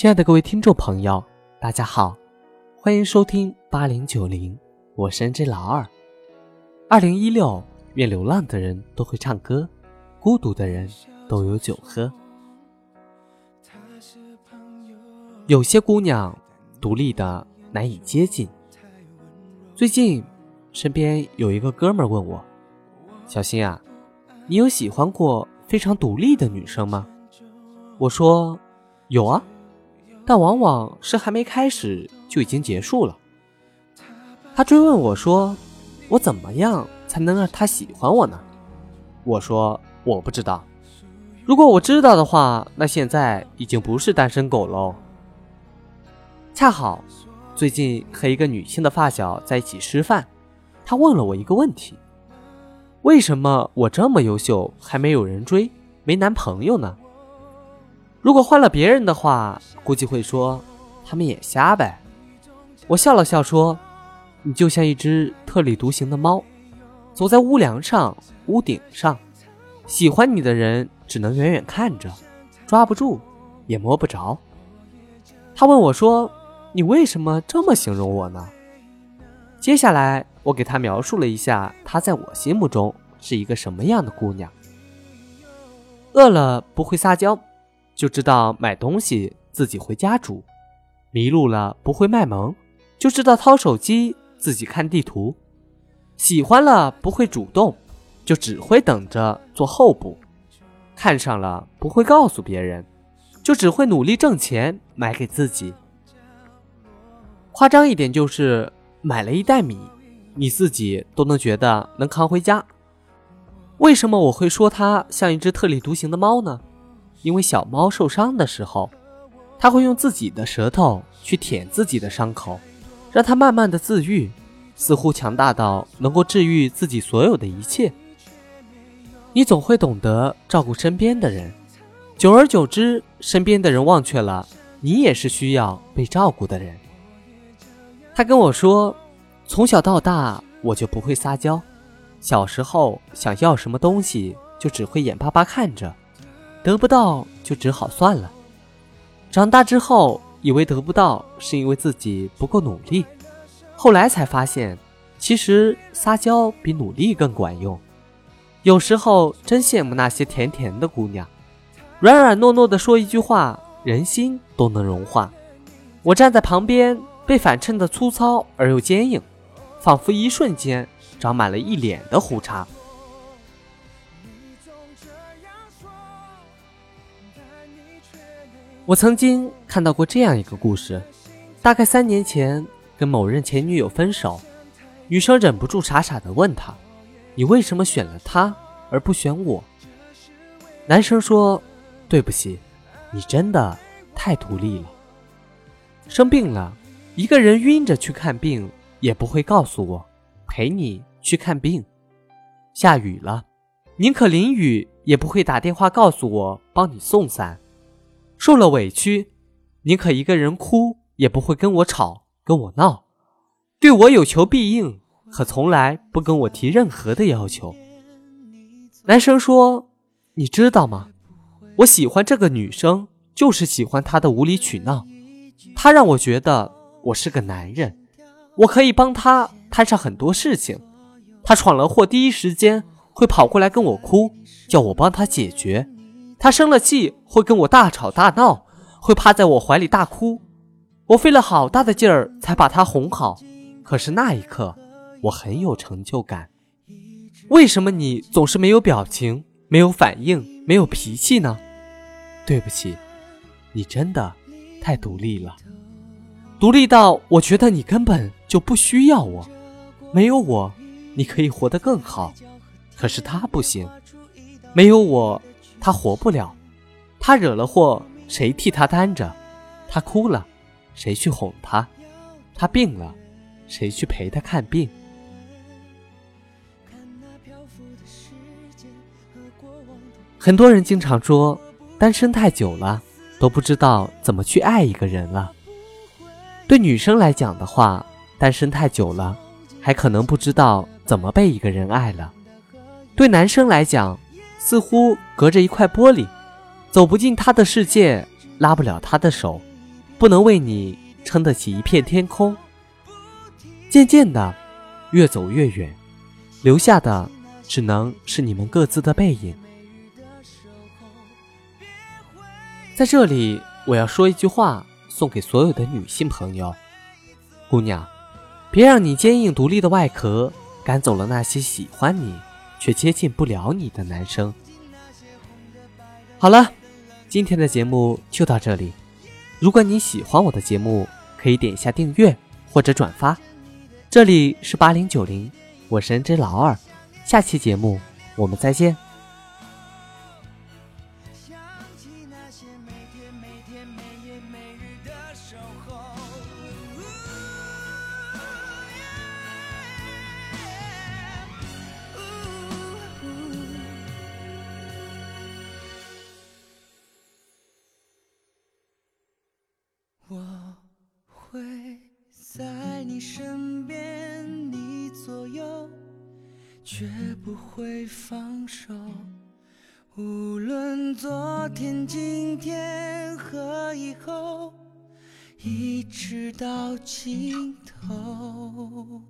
亲爱的各位听众朋友，大家好，欢迎收听八零九零，我是 NJ 老二。二零一六，愿流浪的人都会唱歌，孤独的人都有酒喝。有些姑娘独立的难以接近。最近，身边有一个哥们问我：“小新啊，你有喜欢过非常独立的女生吗？”我说：“有啊。”但往往是还没开始就已经结束了。他追问我说：“我怎么样才能让他喜欢我呢？”我说：“我不知道。如果我知道的话，那现在已经不是单身狗喽。”恰好最近和一个女性的发小在一起吃饭，她问了我一个问题：“为什么我这么优秀还没有人追，没男朋友呢？”如果换了别人的话，估计会说他们眼瞎呗。我笑了笑说：“你就像一只特立独行的猫，走在屋梁上、屋顶上，喜欢你的人只能远远看着，抓不住，也摸不着。”他问我说：“你为什么这么形容我呢？”接下来我给他描述了一下他在我心目中是一个什么样的姑娘：饿了不会撒娇。就知道买东西自己回家煮，迷路了不会卖萌，就知道掏手机自己看地图，喜欢了不会主动，就只会等着做后补，看上了不会告诉别人，就只会努力挣钱买给自己。夸张一点就是买了一袋米，你自己都能觉得能扛回家。为什么我会说它像一只特立独行的猫呢？因为小猫受伤的时候，它会用自己的舌头去舔自己的伤口，让它慢慢的自愈，似乎强大到能够治愈自己所有的一切。你总会懂得照顾身边的人，久而久之，身边的人忘却了你也是需要被照顾的人。他跟我说，从小到大我就不会撒娇，小时候想要什么东西就只会眼巴巴看着。得不到就只好算了。长大之后，以为得不到是因为自己不够努力，后来才发现，其实撒娇比努力更管用。有时候真羡慕那些甜甜的姑娘，软软糯糯的说一句话，人心都能融化。我站在旁边，被反衬的粗糙而又坚硬，仿佛一瞬间长满了一脸的胡茬。我曾经看到过这样一个故事，大概三年前跟某任前女友分手，女生忍不住傻傻的问他：“你为什么选了他而不选我？”男生说：“对不起，你真的太独立了。生病了，一个人晕着去看病也不会告诉我陪你去看病；下雨了，宁可淋雨也不会打电话告诉我帮你送伞。”受了委屈，宁可一个人哭，也不会跟我吵，跟我闹，对我有求必应，可从来不跟我提任何的要求。男生说：“你知道吗？我喜欢这个女生，就是喜欢她的无理取闹。她让我觉得我是个男人，我可以帮她摊上很多事情。她闯了祸，第一时间会跑过来跟我哭，叫我帮她解决。”他生了气会跟我大吵大闹，会趴在我怀里大哭，我费了好大的劲儿才把他哄好。可是那一刻，我很有成就感。为什么你总是没有表情、没有反应、没有脾气呢？对不起，你真的太独立了，独立到我觉得你根本就不需要我。没有我，你可以活得更好。可是他不行，没有我。他活不了，他惹了祸，谁替他担着？他哭了，谁去哄他？他病了，谁去陪他看病？很多人经常说，单身太久了，都不知道怎么去爱一个人了。对女生来讲的话，单身太久了，还可能不知道怎么被一个人爱了。对男生来讲，似乎隔着一块玻璃，走不进他的世界，拉不了他的手，不能为你撑得起一片天空。渐渐的，越走越远，留下的只能是你们各自的背影。在这里，我要说一句话，送给所有的女性朋友：姑娘，别让你坚硬独立的外壳赶走了那些喜欢你却接近不了你的男生。好了，今天的节目就到这里。如果你喜欢我的节目，可以点一下订阅或者转发。这里是八零九零，我是 N J 老二，下期节目我们再见。我会在你身边，你左右，绝不会放手。无论昨天、今天和以后，一直到尽头。